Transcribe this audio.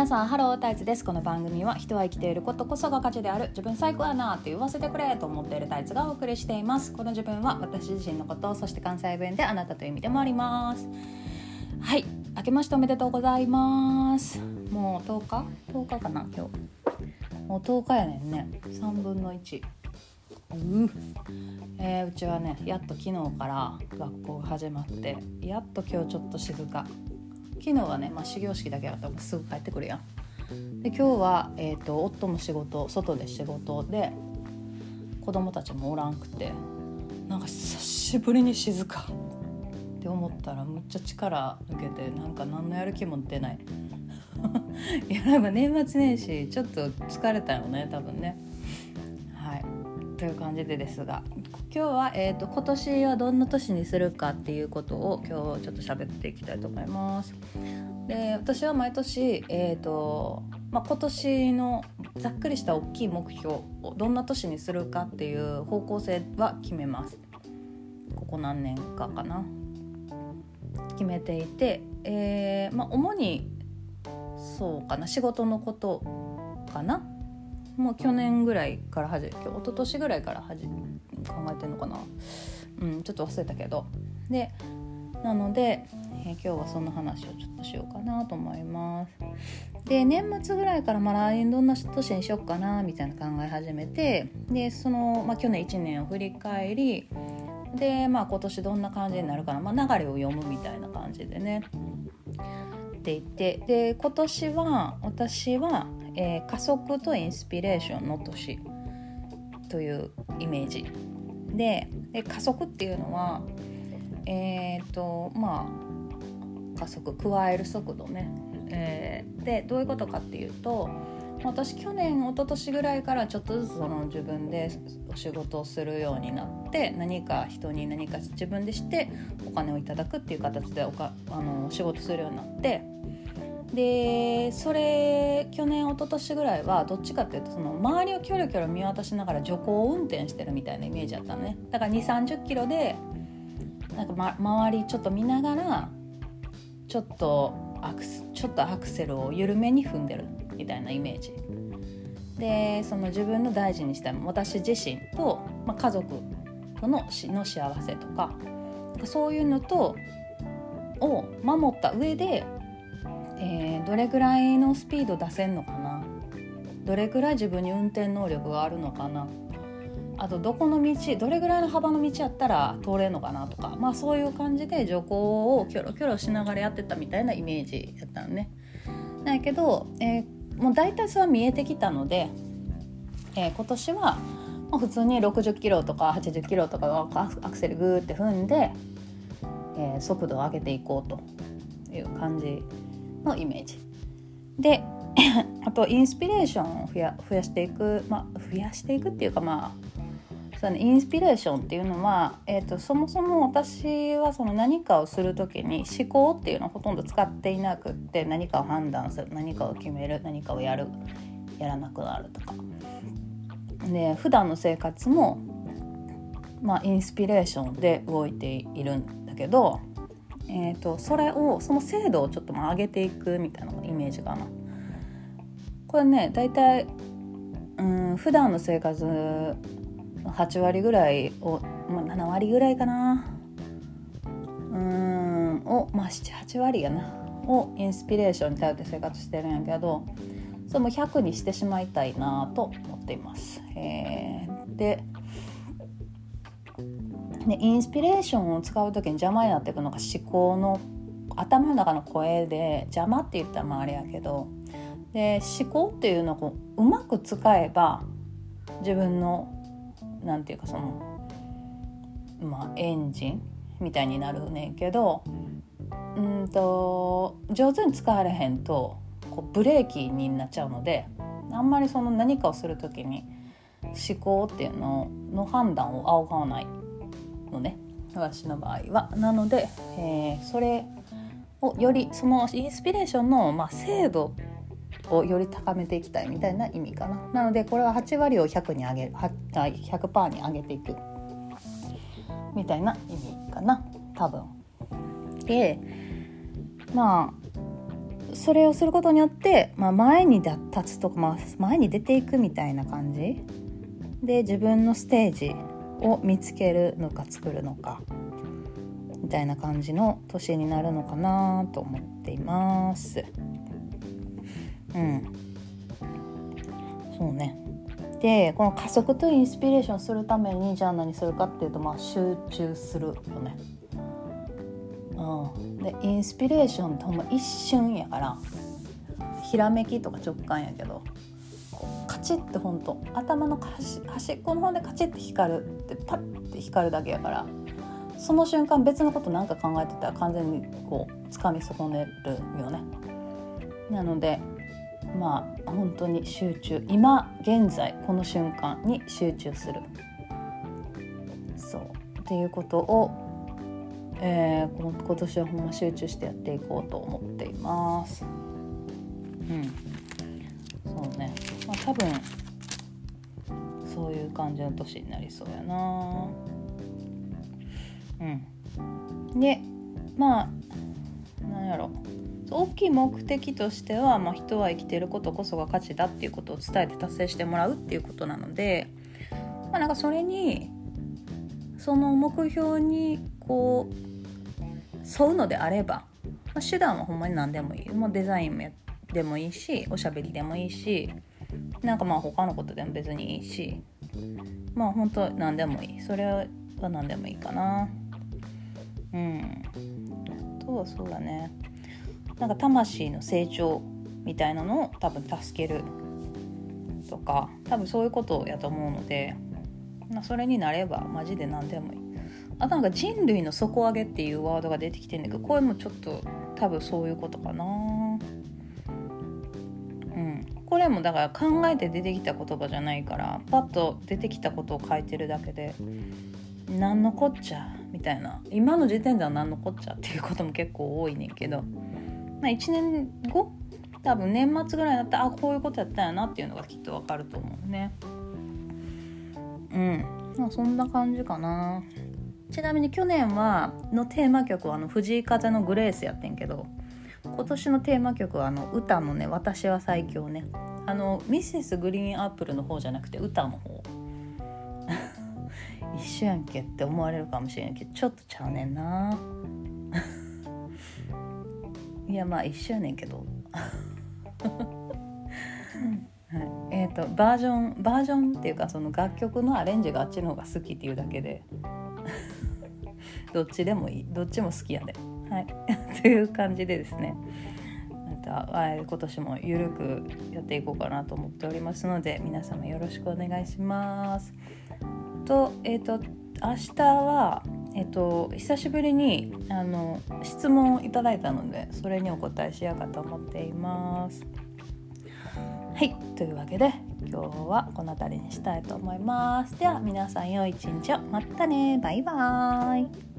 皆さんハロータイツです。この番組は人は生きていることこそが価値である自分最高やなって言わせてくれと思っているタイツがお送りしています。この自分は私自身のことそして関西弁であなたという意味でもあります。はい。明けましておめでとうございます。もう10日？10日かな今日。もう10日やねんね。3分の1うえー、うちはねやっと昨日から学校が始まってやっと今日ちょっと静か。昨日はね、まあ、始業式だけだったらすぐ帰ってくるやん。で今日は、えーと、夫も仕事外で仕事で子供たちもおらんくてなんか久しぶりに静かって思ったらむっちゃ力抜けてなんか何のやる気も出ない。いやなんか年末年始ちょっと疲れたよね多分ね。という感じでですが今日は、えーと、今年はどんな年にするかっていうことを今日ちょっと喋っていきたいと思います。で私は毎年、えーとまあ、今年のざっくりした大きい目標をどんな年にするかっていう方向性は決めます。ここ何年かかな決めていて、えーまあ、主にそうかな仕事のことかなもう去年ぐらいから始め一昨年ぐらいから始め考えてんのかな。うんちょっと忘れたけど。でなので、えー、今日はその話をちょっとしようかなと思います。で年末ぐらいからまあ来年どんな年にしようかなみたいな考え始めてでその、まあ、去年1年を振り返りでまあ今年どんな感じになるかな、まあ、流れを読むみたいな感じでね。って言ってで今年は私は、えー、加速とインスピレーションの年というイメージ。でで加速っていうのはえっ、ー、とまあ加速加える速度ね、えー、でどういうことかっていうと私去年一昨年ぐらいからちょっとずつその自分でお仕事をするようになって何か人に何か自分でしてお金をいただくっていう形でおかあの仕事するようになってでそれ去年一昨年ぐらいはどっちかっていうとその周りをキョロキョロ見渡しながら徐行運転してるみたいなイメージだったのね。だから2 3 0キロでなんか、ま、周りちょっと見ながらちょっとアクスちょっとアクセルを緩めに踏んでるみたいなイメージ。でその自分の大事にしたい私自身と、まあ、家族とのの幸せとかそういうのとを守った上でえー、どれぐらいのスピード出せんのかな？どれぐらい自分に運転能力があるのかな？あとどこの道どれぐらいの幅の道やったら通れるのかなとかまあそういう感じで徐行をキョロキョロしながらやってたみたいなイメージやったのね。だけど、えー、もう大体それは見えてきたので、えー、今年は、普通に60キロとか80キロとかアクセルグーって踏んで、えー、速度を上げていこうという感じのイメージで あとインスピレーションを増や増やしていく、まあ、増やしていくっていうかまあそのインスピレーションっていうのは、えーと、そもそも私はその何かをする時に思考っていうのをほとんど使っていなくって何かを判断する何かを決める何かをやるやらなくなるとか。で普段の生活も、まあ、インスピレーションで動いているんだけどえーと、それをその精度をちょっと上げていくみたいなイメージかな。これね大体うん普段の生活8割ぐらいを、まあ、7割ぐらいかなうんをまあ78割やなをインスピレーションに頼って生活してるんやけどそれも100にしてしまいたいなと思っています。えー、ででインスピレーションを使う時に邪魔になっていくのが思考の頭の中の声で邪魔って言ったらまああれやけどで思考っていうのをうまく使えば自分のなんていうかそのまあエンジンみたいになるねんけどうんと上手に使われへんとこうブレーキになっちゃうのであんまりその何かをする時に思考っていうのの判断を仰がない。のね私の場合は。なので、えー、それをよりそのインスピレーションの、まあ、精度をより高めていきたいみたいな意味かな。なのでこれは8割を100に上げ100%に上げていくみたいな意味かな多分。でまあそれをすることによって、まあ、前に立つとか、まあ、前に出ていくみたいな感じで自分のステージを見つけるのか作るのかみたいな感じの年になるのかなと思っています。うんそうねでこの加速とインスピレーションするためにじゃあ何するかっていうとまあ集中するよね。うん、でインスピレーションってほんま一瞬やからひらめきとか直感やけどカチッてほんと頭の端っこの方でカチッて光るってパッて光るだけやからその瞬間別のこと何か考えてたら完全にこう掴み損ねるよね。なのでまあ本当に集中今現在この瞬間に集中するそうっていうことをえー、この今年はほんま集中してやっていこうと思っています。うんそうね、まあ、多分そういう感じの年になりそうやな。うん。でまあなんやろ。大きい目的としては、まあ、人は生きてることこそが価値だっていうことを伝えて達成してもらうっていうことなので、まあ、なんかそれにその目標にこう沿うのであれば、まあ、手段はほんまに何でもいい。もうデザインでもいいしおしゃべりでもいいしなんかまあ他のことでも別にいいしまあ本当何でもいい。それは何でもいいかな。うん。とはそうだね。なんか魂の成長みたいなのを多分助ける。とか多分そういうことやと思うので、まあ、それになればマジで何でもいい。あとなんか人類の底上げっていうワードが出てきてんだけどこれもちょっと多分そういうことかな。うんこれもだから考えて出てきた言葉じゃないからパッと出てきたことを書いてるだけで何のこっちゃみたいな。今の時点では何のこっちゃっていうことも結構多いねんけど、まあ、1年後多分年末ぐらいだったらあこういうことやったんやなっていうのがきっとわかると思うね。うん。まあそんな感じかな。ちなみに去年はのテーマ曲はあの藤井風の「グレース」やってんけど。今年のテーマ曲はあの歌のね「私は最強ね」あのミセスグリーンアップルの方じゃなくて歌の方。一緒やんけって思われるかもしれんけどちょっとちゃうねんな。いやまあ一緒やねんけど。はい、えーとバージョンバージョンっていうかその楽曲のアレンジがあっちの方が好きっていうだけで。どっちでもいい。どっちも好きやで、はい。という感じでですね。また今年もゆるくやっていこうかなと思っておりますので皆様よろしくお願いします。とえっ、ー、と明日はえっ、と久しぶりにあの質問をいただいたのでそれにお答えしようかと思っています。はい。というわけで今日はこの辺りにしたいと思います。では皆さん良い一日を。またね。バイバーイ。